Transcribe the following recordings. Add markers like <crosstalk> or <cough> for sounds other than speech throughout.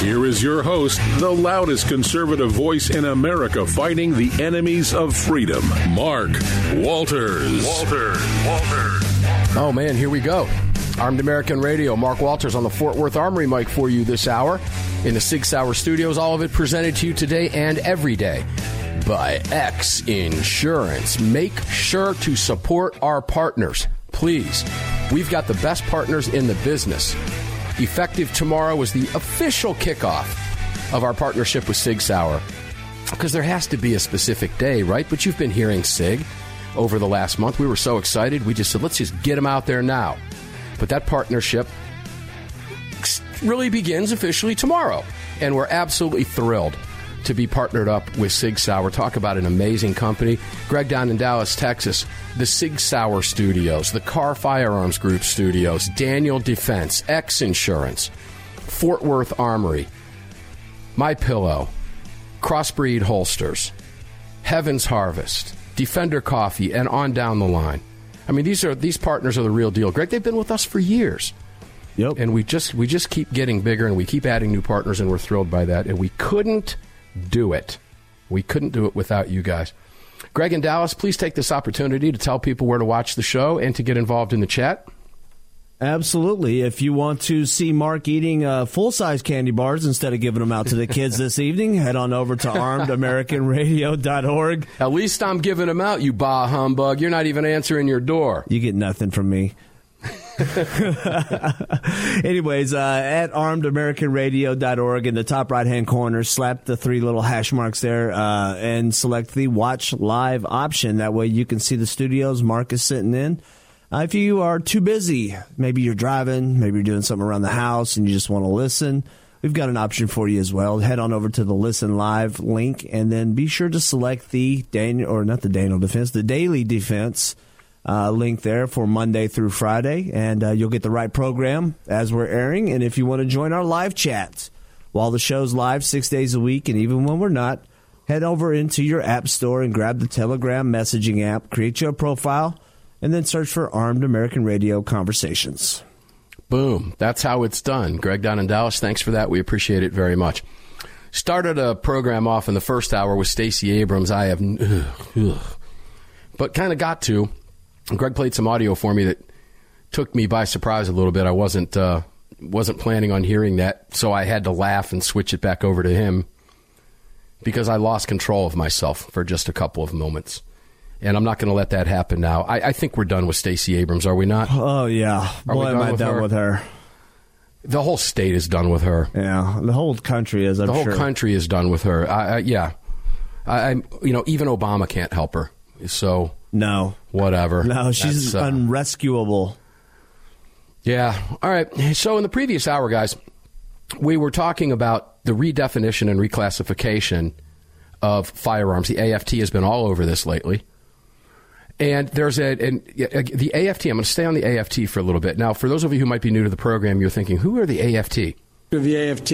Here is your host, the loudest conservative voice in America fighting the enemies of freedom, Mark Walters. Walters. Walters. Oh, man, here we go. Armed American Radio, Mark Walters on the Fort Worth Armory mic for you this hour in the Sig Sauer Studios. All of it presented to you today and every day by X Insurance. Make sure to support our partners, please. We've got the best partners in the business. Effective tomorrow is the official kickoff of our partnership with Sig Sauer. Because there has to be a specific day, right? But you've been hearing Sig over the last month. We were so excited. We just said, let's just get them out there now. But that partnership really begins officially tomorrow. And we're absolutely thrilled to be partnered up with Sig Sauer. Talk about an amazing company. Greg down in Dallas, Texas, the Sig Sauer Studios, the Kahr Firearms Group Studios, Daniel Defense, X Insurance, Fort Worth Armory, My Pillow, Crossbreed Holsters, Heaven's Harvest, Defender Coffee, and on down the line. I mean, these are these partners are the real deal. Greg, they've been with us for years. Yep. And we just we just keep getting bigger and we keep adding new partners and we're thrilled by that. And we couldn't do it. We couldn't do it without you guys. Greg and Dallas, please take this opportunity to tell people where to watch the show and to get involved in the chat. Absolutely. If you want to see Mark eating uh, full size candy bars instead of giving them out to the kids this <laughs> evening, head on over to armedamericanradio.org. At least I'm giving them out, you bah humbug. You're not even answering your door. You get nothing from me. <laughs> Anyways, uh, at armedamericanradio.org in the top right hand corner, slap the three little hash marks there uh, and select the watch live option. That way you can see the studios Mark is sitting in. Uh, if you are too busy, maybe you're driving, maybe you're doing something around the house and you just want to listen, we've got an option for you as well. Head on over to the Listen Live link and then be sure to select the Daniel, or not the Daniel Defense, the Daily Defense uh, link there for Monday through Friday, and uh, you'll get the right program as we're airing. And if you want to join our live chats while the show's live six days a week, and even when we're not, head over into your app store and grab the Telegram messaging app, create your profile, and then search for Armed American Radio Conversations. Boom. That's how it's done. Greg down in Dallas, thanks for that. We appreciate it very much. Started a program off in the first hour with Stacey Abrams. I have, ugh, ugh, but kind of got to. Greg played some audio for me that took me by surprise a little bit. I wasn't uh, wasn't planning on hearing that, so I had to laugh and switch it back over to him because I lost control of myself for just a couple of moments. And I'm not going to let that happen now. I, I think we're done with Stacey Abrams, are we not? Oh yeah, Are we boy, am done I with done her? with her. The whole state is done with her. Yeah, the whole country is. I'm the whole sure. country is done with her. I, I, yeah, I, I, you know, even Obama can't help her. So No, whatever. no, she's That's, uh, unrescuable. Yeah. All right. So in the previous hour, guys, we were talking about the redefinition and reclassification of firearms. The AFT has been all over this lately. And there's a, and the AFT, I'm going to stay on the AFT for a little bit. Now, for those of you who might be new to the program, you're thinking, who are the AFT? The AFT.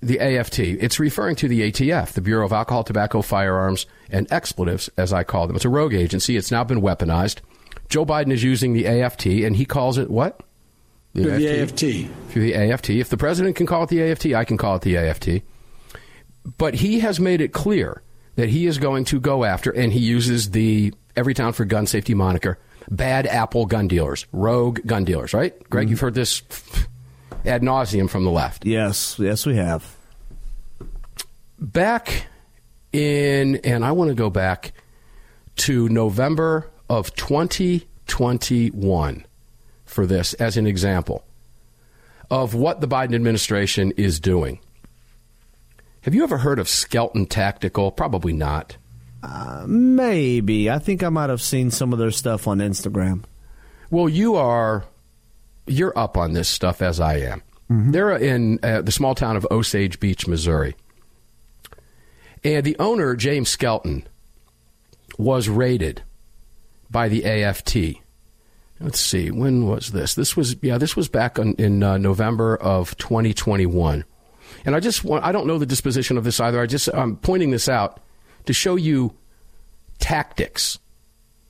The AFT. It's referring to the ATF, the Bureau of Alcohol, Tobacco, Firearms, and Expletives, as I call them. It's a rogue agency. It's now been weaponized. Joe Biden is using the AFT, and he calls it what? The AFT. For the AFT. If the president can call it the AFT, I can call it the AFT. But he has made it clear that he is going to go after, and he uses the Everytown for Gun Safety moniker, bad apple gun dealers, rogue gun dealers, right? Greg, mm-hmm. you've heard this ad nauseum from the left. Yes, yes, we have. Back in, and I want to go back to November of 2021 for this as an example of what the Biden administration is doing. Have you ever heard of Skelton Tactical? Probably not. Uh, maybe. I think I might have seen some of their stuff on Instagram. Well, you are you're up on this stuff as I am. They're in uh, the small town of Osage Beach, Missouri, and the owner James Skelton was raided by the AFT. Let's see, when was this? This was yeah, this was back on, in uh, November of 2021. And I just want, I don't know the disposition of this either. I just I'm pointing this out to show you tactics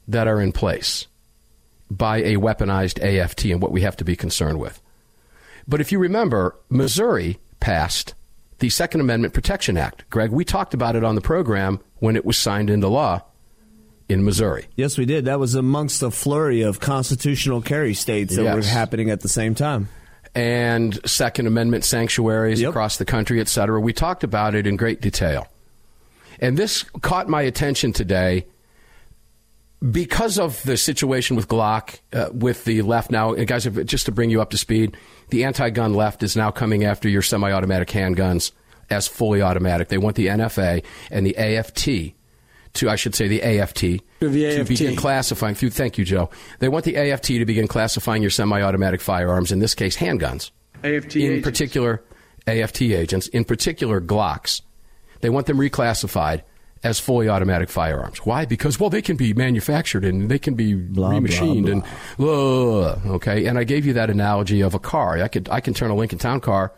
that are in place by a weaponized AFT and what we have to be concerned with. But if you remember, Missouri passed the Second Amendment Protection Act. Greg, we talked about it on the program when it was signed into law in Missouri. Yes, we did. That was amongst a flurry of constitutional carry states that yes. were happening at the same time. And Second Amendment sanctuaries yep. across the country, et cetera. We talked about it in great detail. And this caught my attention today because of the situation with Glock, uh, with the left now, guys, just to bring you up to speed, the anti gun left is now coming after your semi automatic handguns as fully automatic. They want the NFA and the AFT to, I should say, the AFT, the AFT. to begin classifying. Through, thank you, Joe. They want the AFT to begin classifying your semi automatic firearms, in this case, handguns. AFT in agents. particular, AFT agents, in particular, Glocks. They want them reclassified as fully automatic firearms. Why? Because well, they can be manufactured and they can be blah, remachined blah, blah. and okay. And I gave you that analogy of a car. I could I can turn a Lincoln Town car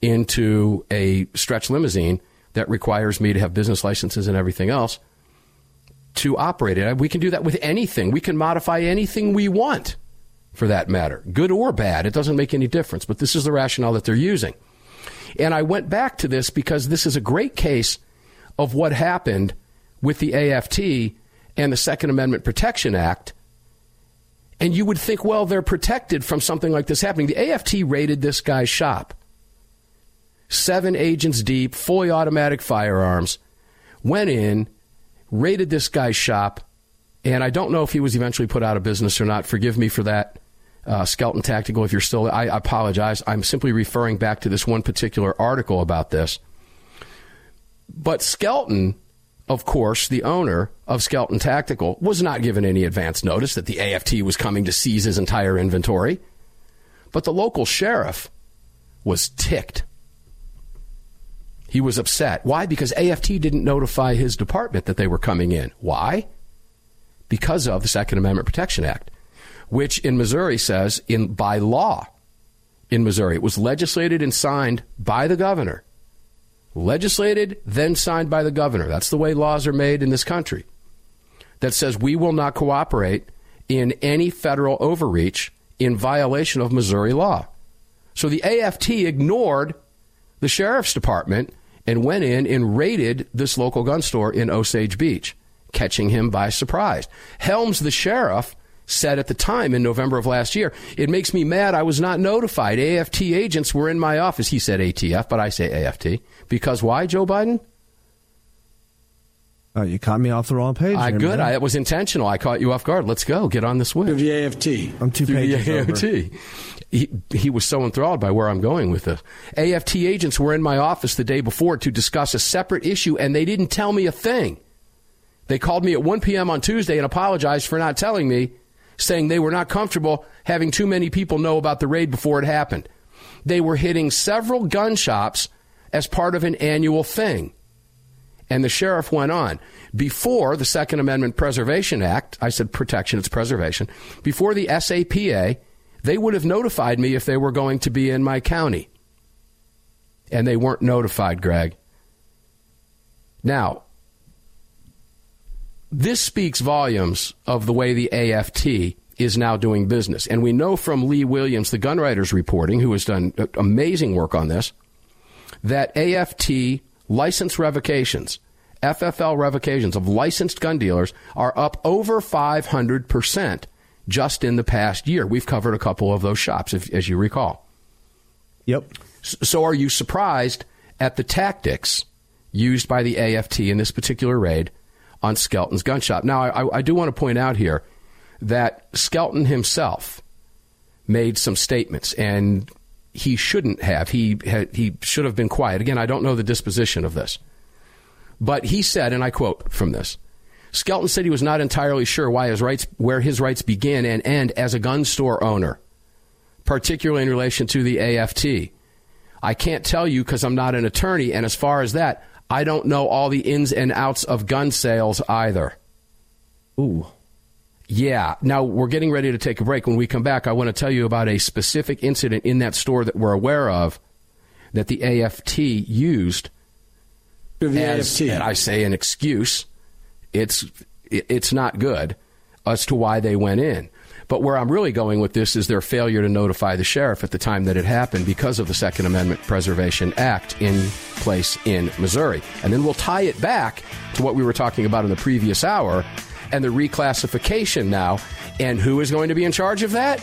into a stretch limousine that requires me to have business licenses and everything else to operate it. We can do that with anything. We can modify anything we want, for that matter, good or bad. It doesn't make any difference. But this is the rationale that they're using. And I went back to this because this is a great case of what happened with the AFT and the Second Amendment Protection Act. And you would think, well, they're protected from something like this happening. The AFT raided this guy's shop. Seven agents deep, fully automatic firearms, went in, raided this guy's shop, and I don't know if he was eventually put out of business or not. Forgive me for that. Uh, Skelton Tactical, if you're still, I apologize. I'm simply referring back to this one particular article about this. But Skelton, of course, the owner of Skelton Tactical, was not given any advance notice that the AFT was coming to seize his entire inventory. But the local sheriff was ticked. He was upset. Why? Because AFT didn't notify his department that they were coming in. Why? Because of the Second Amendment Protection Act, which in Missouri says in by law in Missouri it was legislated and signed by the governor legislated, then signed by the governor. That's the way laws are made in this country. That says we will not cooperate in any federal overreach in violation of Missouri law. So the AFT ignored the sheriff's department and went in and raided this local gun store in Osage Beach, catching him by surprise. Helms, the sheriff, said at the time in November of last year, it makes me mad I was not notified. AFT agents were in my office. He said ATF, but I say AFT. Because why, Joe Biden? Oh, you caught me off the wrong page. I good. I, it was intentional. I caught you off guard. Let's go. Get on the switch. Through the AFT. I'm two pages the AFT. Over. He, he was so enthralled by where I'm going with this. AFT agents were in my office the day before to discuss a separate issue, and they didn't tell me a thing. They called me at 1 p.m. on Tuesday and apologized for not telling me, saying they were not comfortable having too many people know about the raid before it happened. They were hitting several gun shops as part of an annual thing. And the sheriff went on. Before the Second Amendment Preservation Act, I said protection, it's preservation. Before the SAPA, they would have notified me if they were going to be in my county. And they weren't notified, Greg. Now, this speaks volumes of the way the AFT is now doing business. And we know from Lee Williams, the gun writers reporting, who has done amazing work on this, that AFT license revocations, FFL revocations of licensed gun dealers are up over 500% just in the past year. We've covered a couple of those shops, if, as you recall. Yep. So, are you surprised at the tactics used by the AFT in this particular raid on Skelton's gun shop? Now, I, I do want to point out here that Skelton himself made some statements, and he shouldn't have. He he should have been quiet. Again, I don't know the disposition of this. But he said, and I quote from this Skelton said he was not entirely sure why his rights, where his rights begin and end as a gun store owner, particularly in relation to the AFT. I can't tell you because I'm not an attorney, and as far as that, I don't know all the ins and outs of gun sales either. Ooh. Yeah. Now we're getting ready to take a break. When we come back, I want to tell you about a specific incident in that store that we're aware of that the AFT used The as, AFT. and I say an excuse. It's it's not good as to why they went in. But where I'm really going with this is their failure to notify the sheriff at the time that it happened because of the Second Amendment Preservation Act in place in Missouri. And then we'll tie it back to what we were talking about in the previous hour and the reclassification now. And who is going to be in charge of that?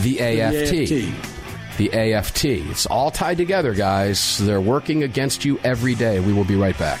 The AFT. AFT. The AFT. It's all tied together, guys. They're working against you every day. We will be right back.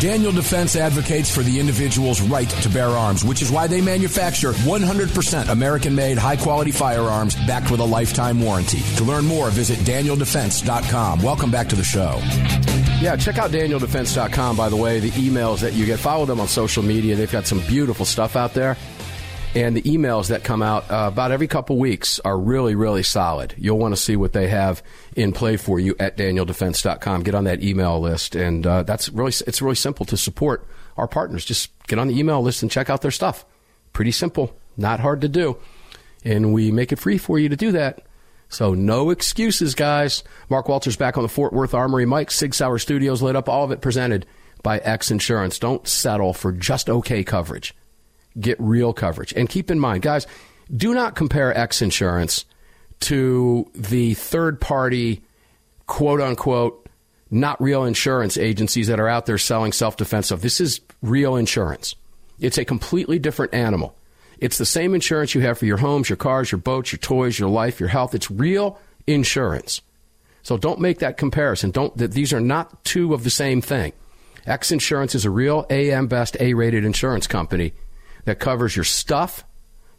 Daniel Defense advocates for the individual's right to bear arms, which is why they manufacture 100% American made, high quality firearms backed with a lifetime warranty. To learn more, visit DanielDefense.com. Welcome back to the show. Yeah, check out DanielDefense.com, by the way. The emails that you get, follow them on social media. They've got some beautiful stuff out there. And the emails that come out uh, about every couple weeks are really, really solid. You'll want to see what they have in play for you at DanielDefense.com. Get on that email list, and uh, that's really it's really simple to support our partners. Just get on the email list and check out their stuff. Pretty simple, not hard to do, and we make it free for you to do that. So no excuses, guys. Mark Walters back on the Fort Worth Armory. Mike Sig Sauer Studios lit up. All of it presented by X Insurance. Don't settle for just okay coverage get real coverage. And keep in mind, guys, do not compare X Insurance to the third party, quote unquote, not real insurance agencies that are out there selling self defense stuff. This is real insurance. It's a completely different animal. It's the same insurance you have for your homes, your cars, your boats, your toys, your life, your health. It's real insurance. So don't make that comparison. Don't that these are not two of the same thing. X Insurance is a real AM best A rated insurance company that covers your stuff,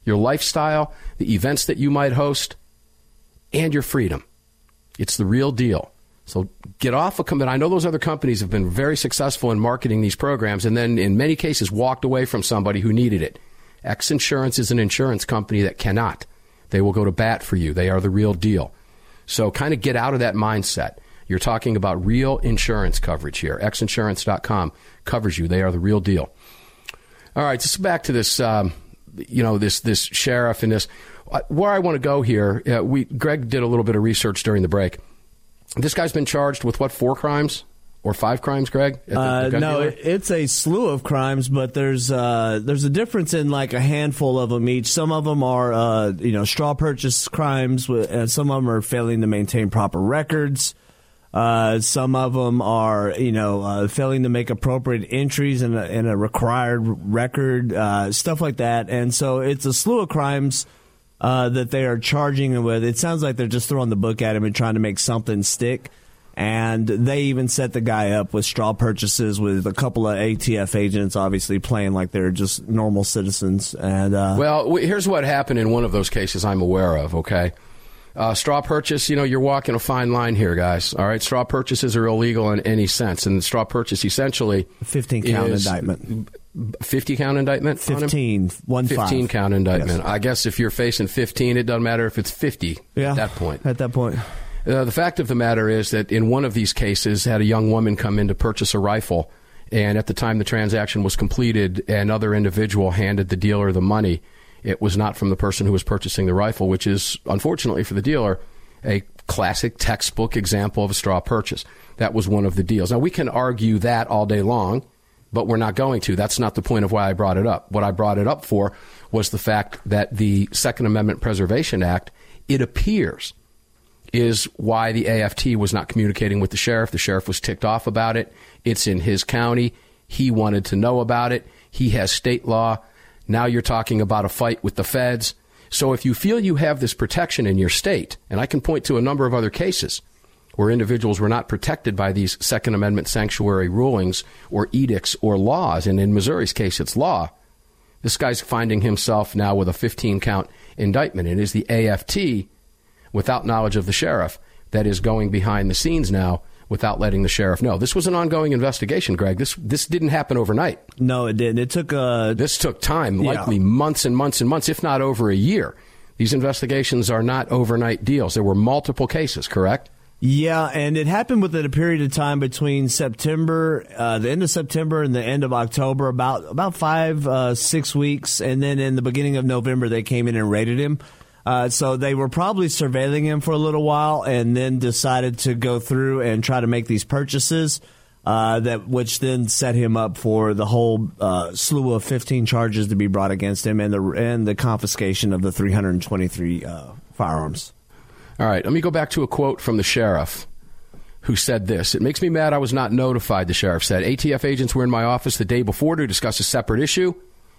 your lifestyle, the events that you might host, and your freedom. It's the real deal. So get off a company. I know those other companies have been very successful in marketing these programs and then in many cases walked away from somebody who needed it. X Insurance is an insurance company that cannot. They will go to bat for you. They are the real deal. So kind of get out of that mindset. You're talking about real insurance coverage here. Xinsurance.com covers you. They are the real deal. All right, just back to this. Um, you know this this sheriff and this. Uh, where I want to go here, uh, we Greg did a little bit of research during the break. This guy's been charged with what four crimes or five crimes, Greg? The, uh, the no, it's a slew of crimes, but there's uh, there's a difference in like a handful of them each. Some of them are uh, you know straw purchase crimes, and some of them are failing to maintain proper records. Uh, some of them are, you know, uh, failing to make appropriate entries in a, in a required record, uh, stuff like that. And so it's a slew of crimes uh, that they are charging him with. It sounds like they're just throwing the book at him and trying to make something stick. And they even set the guy up with straw purchases with a couple of ATF agents, obviously playing like they're just normal citizens. And uh, well, here's what happened in one of those cases I'm aware of. Okay. Uh, straw purchase, you know, you're walking a fine line here, guys. All right, straw purchases are illegal in any sense, and the straw purchase essentially 15 count indictment. 50 count indictment 15 one 15 five. count indictment yes. i guess if you're facing 15 it doesn't matter if it's 50 yeah, at that point at that point uh, the fact of the matter is that in one of these cases had a young woman come in to purchase a rifle and at the time the transaction was completed another individual handed the dealer the money it was not from the person who was purchasing the rifle, which is, unfortunately for the dealer, a classic textbook example of a straw purchase. That was one of the deals. Now, we can argue that all day long, but we're not going to. That's not the point of why I brought it up. What I brought it up for was the fact that the Second Amendment Preservation Act, it appears, is why the AFT was not communicating with the sheriff. The sheriff was ticked off about it. It's in his county. He wanted to know about it. He has state law now you're talking about a fight with the feds. So if you feel you have this protection in your state, and I can point to a number of other cases where individuals were not protected by these Second Amendment sanctuary rulings or edicts or laws, and in Missouri's case, it's law. This guy's finding himself now with a 15 count indictment. It is the AFT, without knowledge of the sheriff, that is going behind the scenes now without letting the sheriff know. This was an ongoing investigation, Greg. This this didn't happen overnight. No, it didn't. It took uh, this took time, likely yeah. months and months and months, if not over a year. These investigations are not overnight deals. There were multiple cases, correct? Yeah, and it happened within a period of time between September, uh, the end of September, and the end of October, about about five, uh, six weeks, and then in the beginning of November, they came in and raided him. Uh, so they were probably surveilling him for a little while, and then decided to go through and try to make these purchases. Uh, that which then set him up for the whole uh, slew of 15 charges to be brought against him and the and the confiscation of the 323 uh, firearms. All right, let me go back to a quote from the sheriff who said this. It makes me mad I was not notified, the sheriff said. ATF agents were in my office the day before to discuss a separate issue,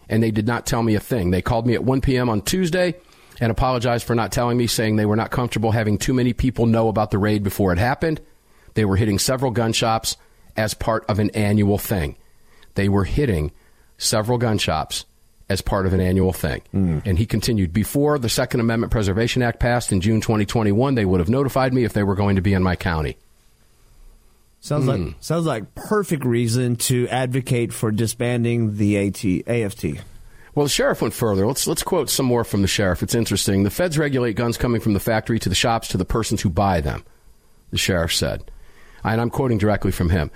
and they did not tell me a thing. They called me at 1 p.m. on Tuesday and apologized for not telling me, saying they were not comfortable having too many people know about the raid before it happened. They were hitting several gun shops as part of an annual thing. they were hitting several gun shops as part of an annual thing. And he continued, before the Second Amendment Preservation Act passed in June 2021, they would have notified me if they were going to be in my county. Sounds Hmm. like sounds like perfect reason to advocate for disbanding the AT, AFT. Well, the sheriff went further. Let's let's quote some more from the sheriff. It's interesting. The feds regulate guns coming from the factory to the shops to the persons who buy them. The sheriff said, and I'm quoting directly from him.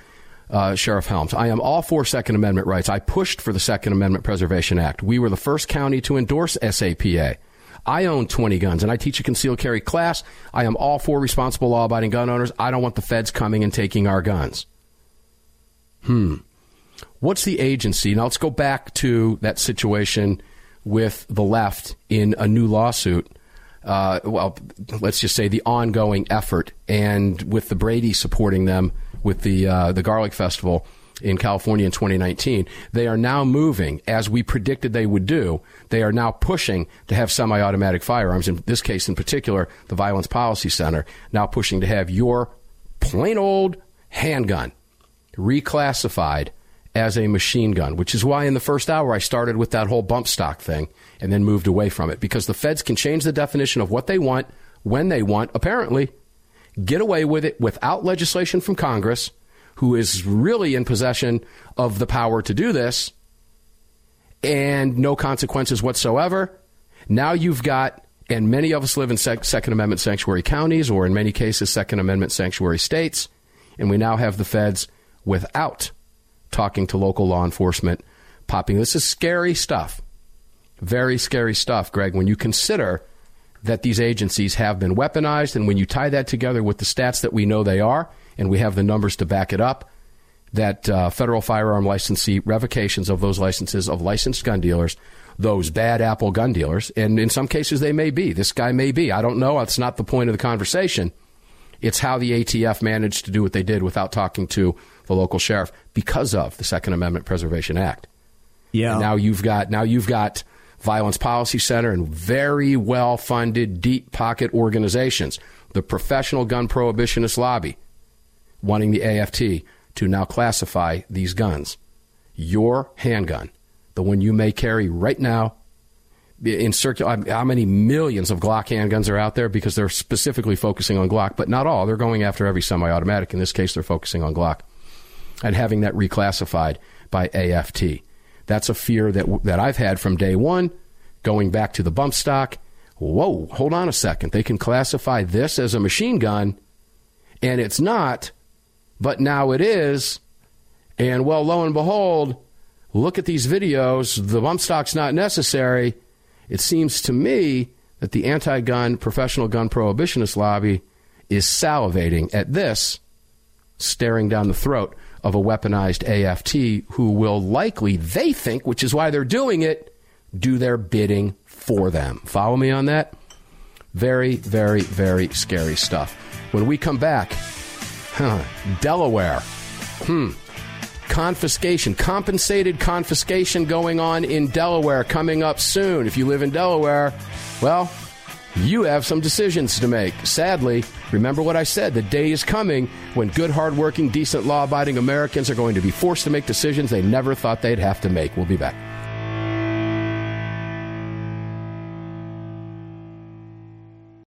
Uh, sheriff Helms, I am all for Second Amendment rights. I pushed for the Second Amendment Preservation Act. We were the first county to endorse SAPA. I own 20 guns and I teach a concealed carry class. I am all for responsible law abiding gun owners. I don't want the feds coming and taking our guns. Hmm. What's the agency? Now let's go back to that situation with the left in a new lawsuit. Uh, well, let's just say the ongoing effort, and with the Brady supporting them with the uh, the Garlic Festival in California in 2019, they are now moving as we predicted they would do. They are now pushing to have semi-automatic firearms. In this case, in particular, the Violence Policy Center now pushing to have your plain old handgun reclassified as a machine gun, which is why in the first hour I started with that whole bump stock thing and then moved away from it because the feds can change the definition of what they want when they want, apparently, get away with it without legislation from Congress, who is really in possession of the power to do this, and no consequences whatsoever. Now you've got, and many of us live in sec- Second Amendment sanctuary counties, or in many cases, Second Amendment sanctuary states, and we now have the feds without talking to local law enforcement popping. This is scary stuff. Very scary stuff, Greg, when you consider that these agencies have been weaponized, and when you tie that together with the stats that we know they are, and we have the numbers to back it up, that uh, federal firearm licensee revocations of those licenses of licensed gun dealers, those bad apple gun dealers, and in some cases they may be. This guy may be. I don't know. That's not the point of the conversation. It's how the ATF managed to do what they did without talking to the local sheriff because of the Second Amendment Preservation Act. Yeah. And now you've got now you've got Violence Policy Center and very well funded, deep pocket organizations, the Professional Gun Prohibitionist Lobby, wanting the AFT to now classify these guns. Your handgun, the one you may carry right now, in circular, uh, how many millions of Glock handguns are out there because they're specifically focusing on Glock, but not all. They're going after every semi-automatic. In this case, they're focusing on Glock and having that reclassified by AFT. That's a fear that that I've had from day one, going back to the bump stock. Whoa, hold on a second. They can classify this as a machine gun, and it's not, but now it is. And well, lo and behold, look at these videos. The bump stock's not necessary. It seems to me that the anti gun professional gun prohibitionist lobby is salivating at this, staring down the throat of a weaponized AFT who will likely, they think, which is why they're doing it, do their bidding for them. Follow me on that? Very, very, very scary stuff. When we come back, huh, Delaware. Hmm. Confiscation, compensated confiscation going on in Delaware coming up soon. If you live in Delaware, well, you have some decisions to make. Sadly, remember what I said the day is coming when good, hardworking, decent, law abiding Americans are going to be forced to make decisions they never thought they'd have to make. We'll be back.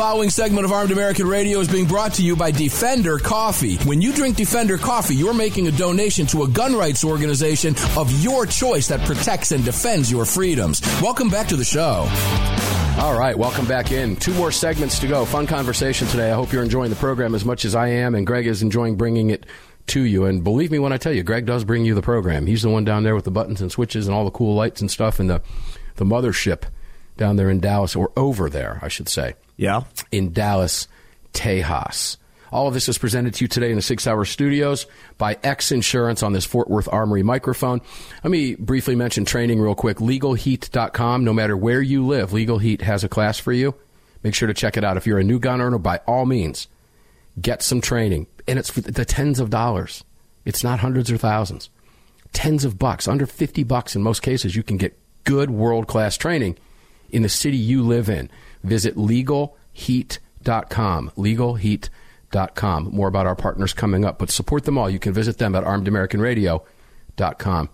following segment of Armed American Radio is being brought to you by Defender Coffee. When you drink Defender Coffee, you're making a donation to a gun rights organization of your choice that protects and defends your freedoms. Welcome back to the show. All right, welcome back in. Two more segments to go. Fun conversation today. I hope you're enjoying the program as much as I am, and Greg is enjoying bringing it to you. And believe me when I tell you, Greg does bring you the program. He's the one down there with the buttons and switches and all the cool lights and stuff, and the the mothership down there in Dallas, or over there, I should say. Yeah. In Dallas, Tejas. All of this is presented to you today in the Sig Sauer Studios by X Insurance on this Fort Worth Armory microphone. Let me briefly mention training real quick. LegalHeat.com. No matter where you live, Legal Heat has a class for you. Make sure to check it out. If you're a new gun owner, by all means, get some training. And it's for the tens of dollars. It's not hundreds or thousands. Tens of bucks, under 50 bucks in most cases, you can get good world class training in the city you live in. Visit legalheat.com. Legalheat.com. More about our partners coming up, but support them all. You can visit them at armedamericanradio.com.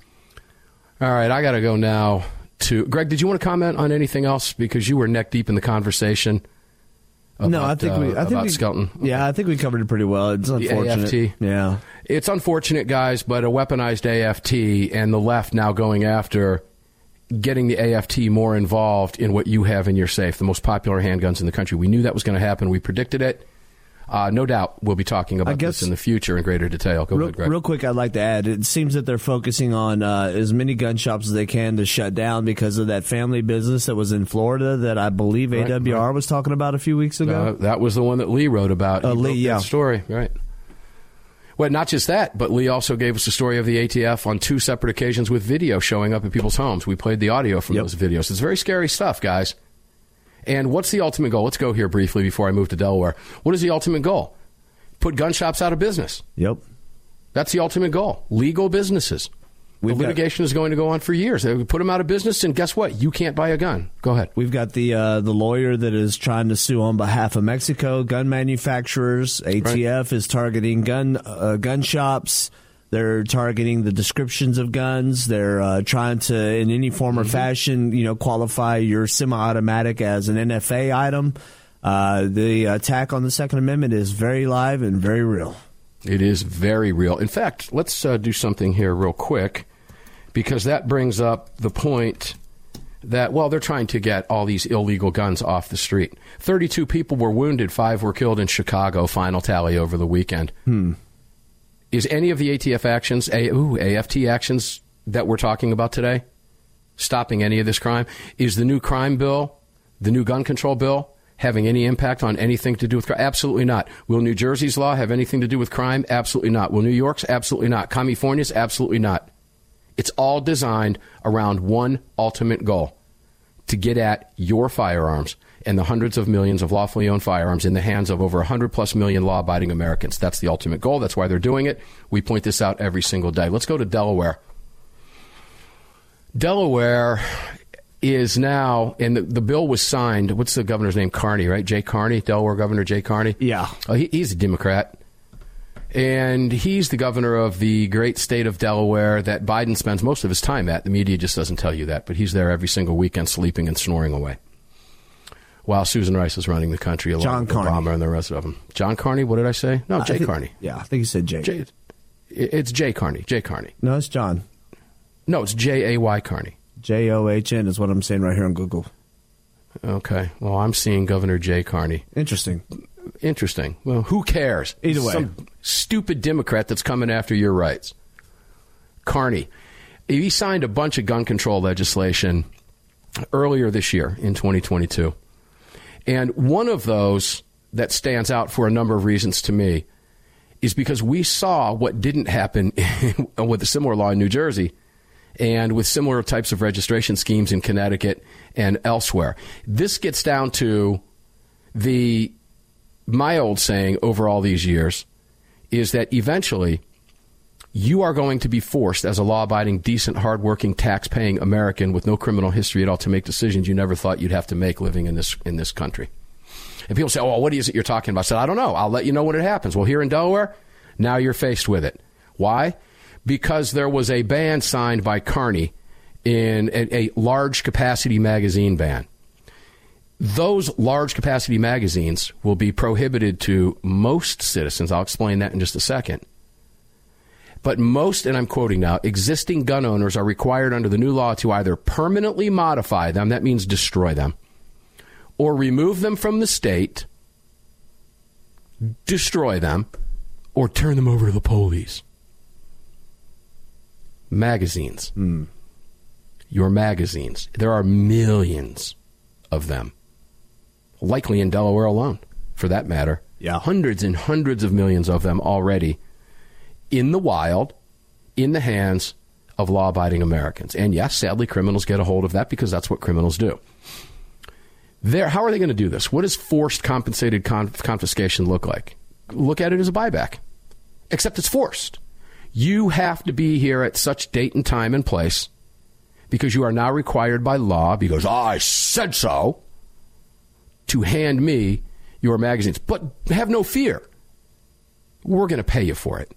All right, I got to go now to Greg. Did you want to comment on anything else because you were neck deep in the conversation? About, no, I think we. I uh, think about we, Skelton. Yeah, I think we covered it pretty well. It's unfortunate. The AFT. Yeah, it's unfortunate, guys, but a weaponized AFT and the left now going after getting the AFT more involved in what you have in your safe, the most popular handguns in the country. We knew that was going to happen. We predicted it. Uh, no doubt we'll be talking about guess- this in the future in greater detail. Go Real, ahead, Greg. real quick, I'd like to add. It seems that they're focusing on uh, as many gun shops as they can to shut down because of that family business that was in Florida that I believe Right, AWR right. was talking about a few weeks ago. Uh, that was the one that Lee wrote about. Uh, Lee, yeah. story right. Well, not just that, but Lee also gave us the story of the ATF on two separate occasions with video showing up at people's homes. We played the audio from those videos. It's very scary stuff, guys. And what's the ultimate goal? Let's go here briefly before I move to Delaware. What is the ultimate goal? Put gun shops out of business. Yep. That's the ultimate goal. Legal businesses. The We've got- litigation is going to go on for years. They put them out of business, and guess what? You can't buy a gun. Go ahead. We've got the uh, the lawyer that is trying to sue on behalf of Mexico gun manufacturers. ATF is targeting gun uh, gun shops. They're targeting the descriptions of guns. They're uh, trying to, in any form or Mm-hmm. fashion, you know, qualify your semi-automatic as an NFA item. Uh, the attack on the Second Amendment is very live and very real. It is very real. In fact, let's uh, do something here real quick because that brings up the point that, well, they're trying to get all these illegal guns off the street. 32 people were wounded, five were killed in Chicago, final tally over the weekend. Hmm. Is any of the ATF actions, A, ooh, AFT actions that we're talking about today, stopping any of this crime? Is the new crime bill, the new gun control bill, having any impact on anything to do with crime? Absolutely not. Will New Jersey's law have anything to do with crime? Absolutely not. Will New York's? Absolutely not. California's? Absolutely not. It's all designed around one ultimate goal to get at your firearms and the hundreds of millions of lawfully owned firearms in the hands of over 100 plus million law abiding Americans. That's the ultimate goal. That's why they're doing it. We point this out every single day. Let's go to Delaware. Delaware is now, and the, the bill was signed. What's the governor's name? Carney, right? Jay Carney, Delaware Governor Jay Carney. Yeah. Oh, he, he's a Democrat. And he's the governor of the great state of Delaware that Biden spends most of his time at. The media just doesn't tell you that, but he's there every single weekend sleeping and snoring away. While Susan Rice is running the country along John with Carney. Obama and the rest of them. John Carney, what did I say? No, Jay think- Carney. Yeah, I think you said Jay. Jay, it's Jay Carney. Jay Carney. No, it's John. No, it's J A Y Carney. J O H N is what I'm saying right here on Google. Okay. Well, I'm seeing Governor Jay Carney. Interesting. Interesting. Well, who cares? Either way. Some stupid Democrat that's coming after your rights. Carney. He signed a bunch of gun control legislation earlier this year in 2022. And one of those that stands out for a number of reasons to me is because we saw what didn't happen <laughs> with a similar law in New Jersey and with similar types of registration schemes in Connecticut and elsewhere. This gets down to the my old saying over all these years is that eventually you are going to be forced as a law-abiding, decent, hardworking, tax-paying American with no criminal history at all to make decisions you never thought you'd have to make living in this in this country. And people say, "Oh, what is it you're talking about?" I said, "I don't know. I'll let you know when it happens." Well, here in Delaware, now you're faced with it. Why? Because there was a ban signed by Carney in a, a large capacity magazine ban. Those large capacity magazines will be prohibited to most citizens. I'll explain that in just a second. But most, and I'm quoting now, existing gun owners are required under the new law to either permanently modify them, that means destroy them, or remove them from the state, destroy them, or turn them over to the police. Magazines. Hmm. Your magazines. There are millions of them, likely in Delaware alone, for that matter. Yeah. Hundreds and hundreds of millions of them already in the wild, in the hands of law abiding Americans. And yes, sadly, criminals get a hold of that because that's what criminals do. There, how are they going to do this? What does forced compensated con- confiscation look like? Look at it as a buyback, except it's forced. You have to be here at such date and time and place because you are now required by law, because I said so, to hand me your magazines. But have no fear. We're going to pay you for it.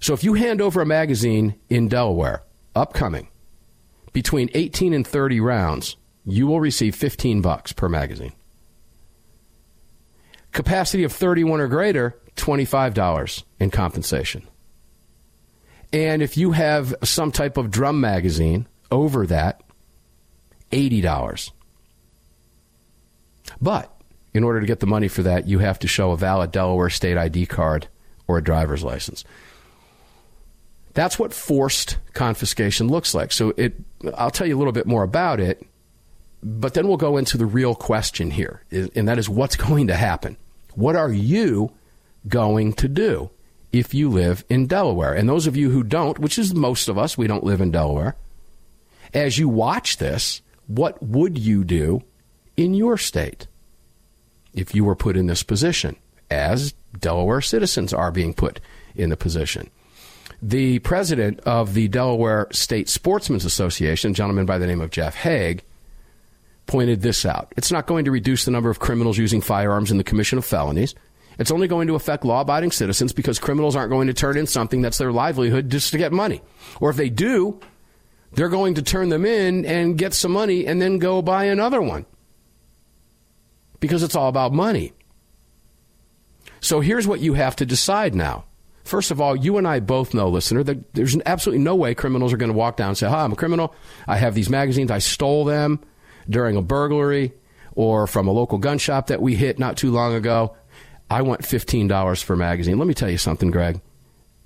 So if you hand over a magazine in Delaware, upcoming, between 18 and 30 rounds, you will receive 15 bucks per magazine. Capacity of 31 or greater, $25 in compensation. And if you have some type of drum magazine over that, $80. But in order to get the money for that, you have to show a valid Delaware state ID card or a driver's license. That's what forced confiscation looks like. So it, I'll tell you a little bit more about it, but then we'll go into the real question here, and that is what's <laughs> going to happen. What are you going to do if you live in Delaware? And those of you who don't, which is most of us, we don't live in Delaware. As you watch this, what would you do in your state? if you were put in this position, as Delaware citizens are being put in the position. The president of the Delaware State Sportsmen's Association, a gentleman by the name of Jeff Hague, pointed this out. It's not going to reduce the number of criminals using firearms in the commission of felonies. It's only going to affect law abiding citizens because criminals aren't going to turn in something that's their livelihood just to get money. Or if they do, they're going to turn them in and get some money and then go buy another one because it's all about money. So here's what you have to decide now. First of all, you and I both know, listener, that there's absolutely no way criminals are going to walk down and say, Hi, I'm a criminal. I have these magazines. I stole them during a burglary or from a local gun shop that we hit not too long ago. I want $15 for a magazine. Let me tell you something, Greg.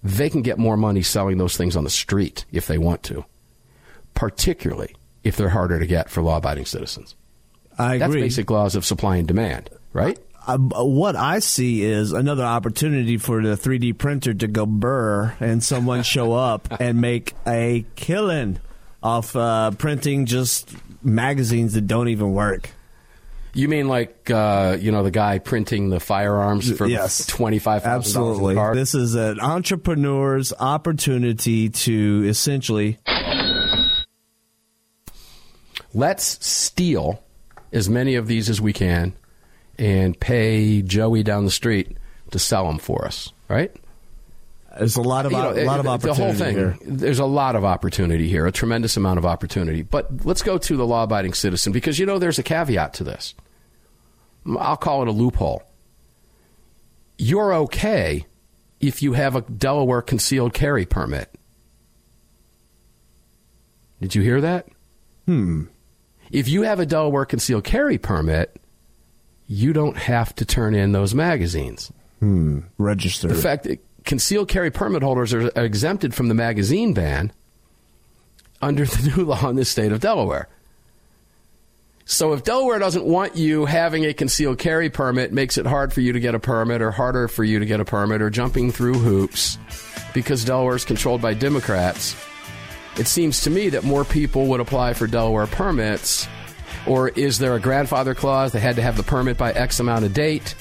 They can get more money selling those things on the street if they want to, particularly if they're harder to get for law abiding citizens. I agree. That's basic laws of supply and demand, right? Uh, what I see is another opportunity for the 3D printer to go burr and someone <laughs> show up and make a killing off uh, printing just magazines that don't even work. You mean like uh, you know the guy printing the firearms for yes. twenty five thousand dollars? Absolutely, this is an entrepreneur's opportunity to essentially let's steal as many of these as we can and pay Joey down the street to sell them for us, right? There's a lot of you know, a lot of opportunity the whole thing. Here. There's a lot of opportunity here, a tremendous amount of opportunity. But let's go to the law-abiding citizen because you know there's a caveat to this. I'll call it a loophole. You're okay if you have a Delaware concealed carry permit. Did you hear that? Hmm. If you have a Delaware concealed carry permit, you don't have to turn in those magazines. Hmm. Register. In fact, concealed carry permit holders are exempted from the magazine ban under the new law in the state of Delaware. So if Delaware doesn't want you having a concealed carry permit, makes it hard for you to get a permit or harder for you to get a permit or jumping through hoops because Delaware is controlled by Democrats, it seems to me that more people would apply for Delaware permits. Or is there a grandfather clause? They had to have the permit by X amount of date.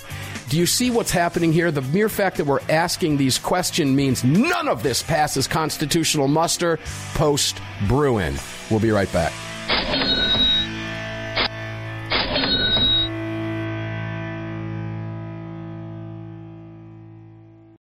Do you see what's happening here? The mere fact that we're asking these questions means none of this passes constitutional muster post Bruen. We'll be right back.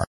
are.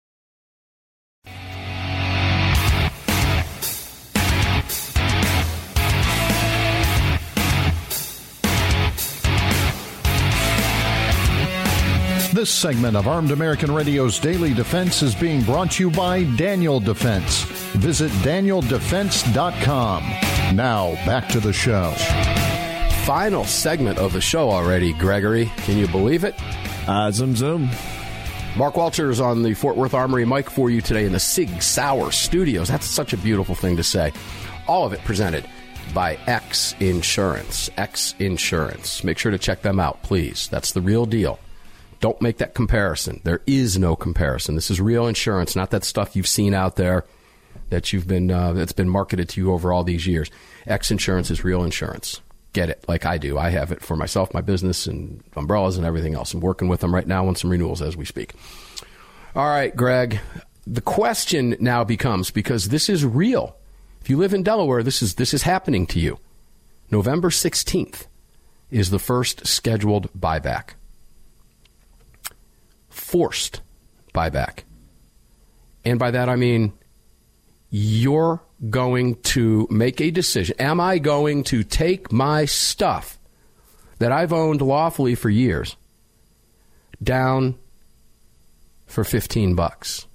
This segment of Armed American Radio's Daily Defense is being brought to you by Daniel Defense. Visit danieldefense.com. Now, back to the show. Final segment of the show already, Gregory. Can you believe it? Uh, zoom, zoom. Mark Walters on the Fort Worth Armory mic for you today in the Sig Sauer Studios. That's such a beautiful thing to say. All of it presented by X Insurance. X Insurance. Make sure to check them out, please. That's the real deal. Don't make that comparison. There is no comparison. This is real insurance, not that stuff you've seen out there that you've been uh, that's been marketed to you over all these years. X Insurance is real insurance. Get it like I do. I have it for myself, my business, and umbrellas and everything else. I'm working with them right now on some renewals as we speak. All right, Greg. The question now becomes because this is real. If you live in Delaware, this is this is happening to you. November 16th is the first scheduled buyback forced buyback. And by that I mean you're going to make a decision. Am I going to take my stuff that I've owned lawfully for years down for 15 bucks?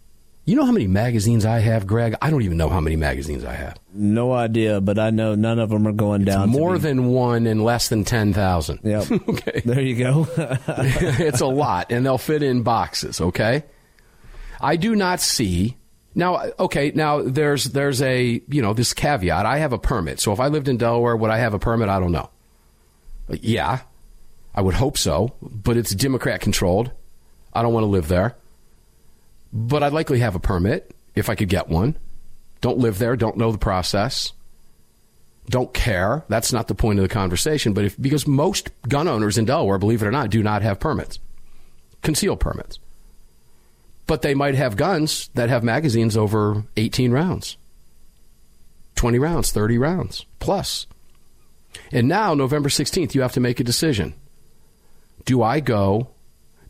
You know how many magazines I have, Greg? I don't even know how many magazines I have. No idea, but I know none of them are going it's down. More than one and less than 10,000. Yep. <laughs> okay. There you go. <laughs> <laughs> it's a lot, and they'll fit in boxes, okay? I do not see. Now, okay, now there's there's a, you know, this caveat. I have a permit. So if I lived in Delaware, would I have a permit? I don't know. Yeah. I would hope so, but it's Democrat controlled. I don't want to live there but I'd likely have a permit if I could get one. Don't live there, don't know the process, don't care. That's not the point of the conversation. But if because most gun owners in Delaware, believe it or not, do not have permits, concealed permits. But they might have guns that have magazines over 18 rounds, 20 rounds, 30 rounds plus. And now, November 16th, you have to make a decision. Do I go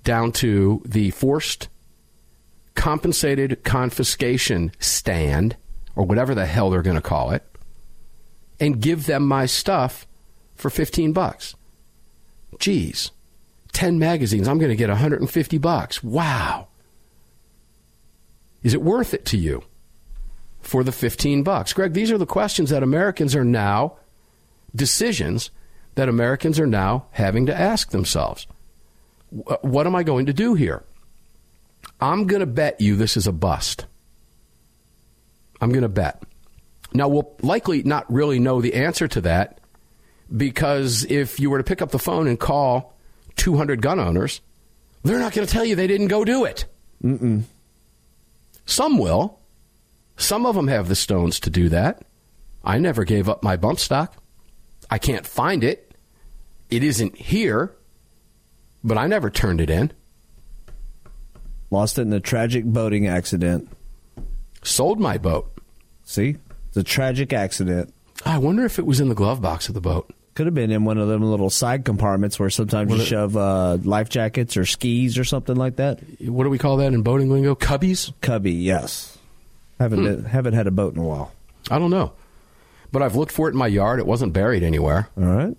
down to the forced compensated confiscation stand, or whatever the hell they're going to call it, and give them my stuff for 15 bucks. Geez, 10 magazines, I'm going to get 150 bucks. Wow. Is it worth it to you for the 15 bucks? Greg, these are the questions that Americans are now, decisions that Americans are now having to ask themselves. What am I going to do here? I'm going to bet you this is a bust. I'm going to bet. Now, we'll likely not really know the answer to that because if you were to pick up the phone and call 200 gun owners, they're not going to tell you they didn't go do it. Mm-mm. Some will. Some of them have the stones to do that. I never gave up my bump stock. I can't find it. It isn't here, but I never turned it in. Lost it in a tragic boating accident. Sold my boat. See? It's a tragic accident. I wonder if it was in the glove box of the boat. Could have been in one of them little side compartments where sometimes you shove uh, life jackets or skis or something like that. What do we call that in boating lingo? Cubbies? Cubby, yes. Haven't Hmm. haven't had a boat in a while. I don't know. But I've looked for it in my yard. It wasn't buried anywhere. All right.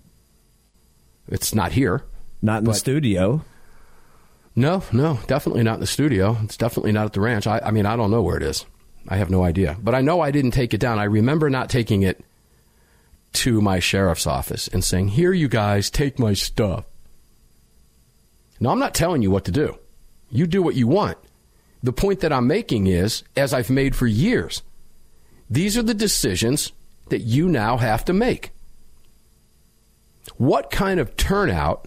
It's not here. Not in the But- studio. No, no, definitely not in the studio. It's definitely not at the ranch. I, I mean, I don't know where it is. I have no idea. But I know I didn't take it down. I remember not taking it to my sheriff's office and saying, Here, you guys, take my stuff. Now, I'm not telling you what to do. You do what you want. The point that I'm making is, as I've made for years, these are the decisions that you now have to make. What kind of turnout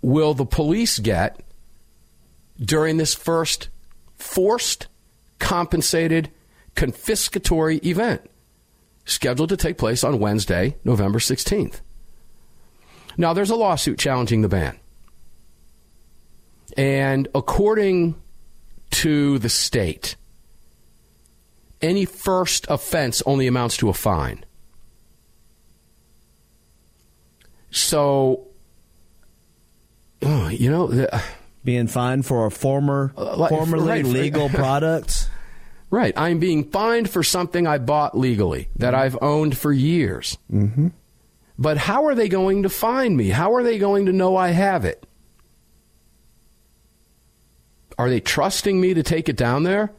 will the police get during this first forced, compensated, confiscatory event scheduled to take place on Wednesday, November 16th? Now, there's a lawsuit challenging the ban. And according to the state, any first offense only amounts to a fine. So, oh, you know, the, uh, Being fined for a former, like- formerly right, legal <laughs> product. right, I'm being fined for something I bought legally that I've owned for years. Mm-hmm. But how are they going to find me? How are they going to know I have it? Are they trusting me to take it down there?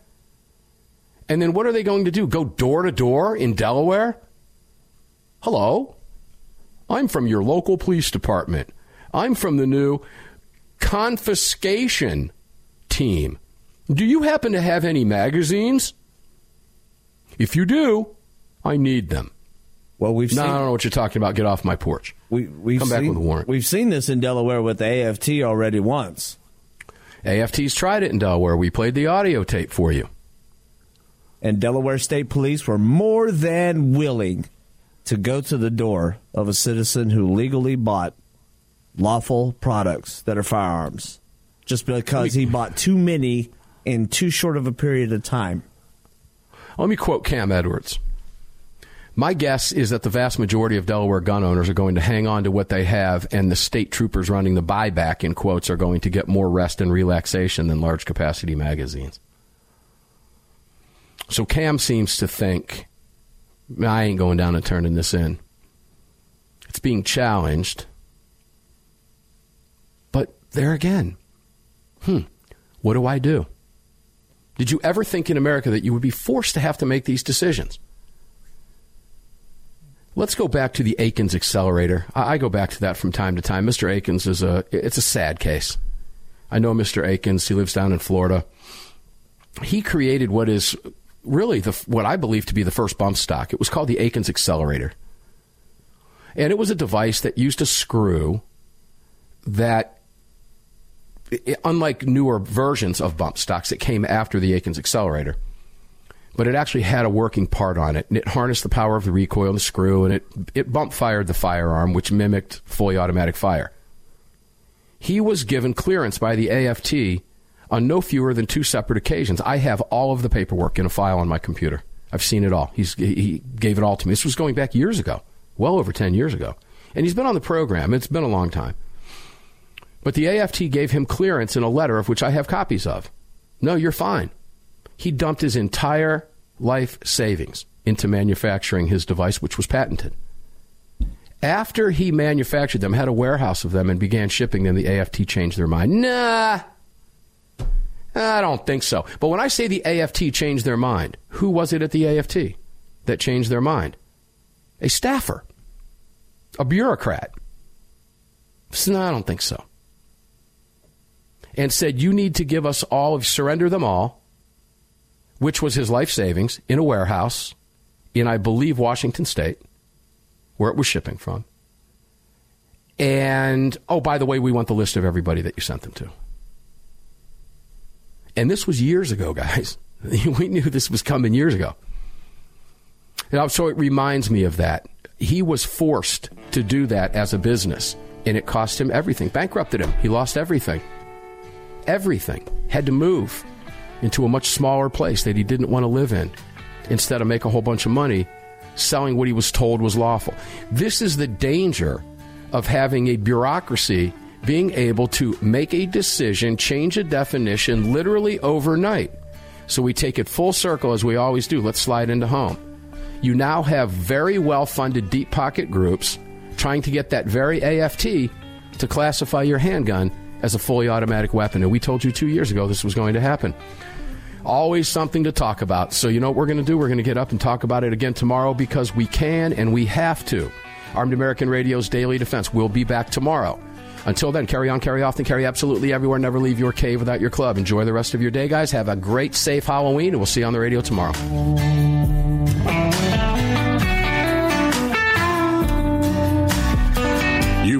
And then what are they going to do? Go door to door in Delaware? Hello? I'm from your local police department. I'm from the new confiscation team. Do you happen to have any magazines? If you do, I need them. Well, we've no, seen, I don't know what you're talking about. Get off my porch. We, we've Come back seen, with a warrant. We've seen this in Delaware with the AFT already once. AFT's tried it in Delaware. We played the audio tape for you. And Delaware State Police were more than willing to go to the door of a citizen who legally bought lawful products that are firearms just because he bought too many in too short of a period of time. Let me quote Cam Edwards. My guess is that the vast majority of Delaware gun owners are going to hang on to what they have, and the state troopers running the buyback, in quotes, are going to get more rest and relaxation than large capacity magazines. So Cam seems to think, I ain't going down and turning this in. It's being challenged. There again, hmm, what do I do? Did you ever think in America that you would be forced to have to make these decisions? Let's go back to the Akins accelerator. I, I go back to that from time to time. Mr. Akins is a it's a sad case. I know Mr. Akins. He lives down in Florida. He created what is really the what I believe to be the first bump stock. It was called the Akins accelerator, and it was a device that used a screw that unlike newer versions of bump stocks that came after the Akins accelerator, but it actually had a working part on it, and it harnessed the power of the recoil and the screw, and it it bump fired the firearm, which mimicked fully automatic fire. He was given clearance by the AFT on no fewer than two separate occasions. I have all of the paperwork in a file on my computer. I've seen it all. He's, he gave it all to me. This was going back years ago, well over 10 years ago. And he's been on the program. It's been a long time. But the AFT gave him clearance in a letter of which I have copies of. No, you're fine. He dumped his entire life savings into manufacturing his device, which was patented. After he manufactured them, had a warehouse of them, and began shipping them, the AFT changed their mind. Nah, I don't think so. But when I say the AFT changed their mind, who was it at the AFT that changed their mind? A staffer, a bureaucrat. No, I don't think so. And said, You need to give us all, of surrender them all, which was his life savings, in a warehouse in, I believe, Washington State where it was shipping from. And, oh, by the way, we want the list of everybody that you sent them to. And this was years ago, guys. <laughs> we knew this was coming years ago. And so it reminds me of that. He was forced to do that as a business, and it cost him everything, bankrupted him. He lost everything. Everything. Had to move into a much smaller place that he didn't want to live in instead of make a whole bunch of money selling what he was told was lawful. This is the danger of having a bureaucracy being able to make a decision, change a definition literally overnight. So we take it full circle as we always do. Let's slide into home. You now have very well funded deep pocket groups trying to get that very AFT to classify your handgun as a fully automatic weapon. And we told you two years ago this was going to happen. Always something to talk about. So, you know what we're going to do? We're going to get up and talk about it again tomorrow because we can and we have to. Armed American Radio's Daily Defense We'll be back tomorrow. Until then, carry on, carry off, and carry absolutely everywhere. Never leave your cave without your club. Enjoy the rest of your day, guys. Have a great, safe Halloween, and we'll see you on the radio tomorrow.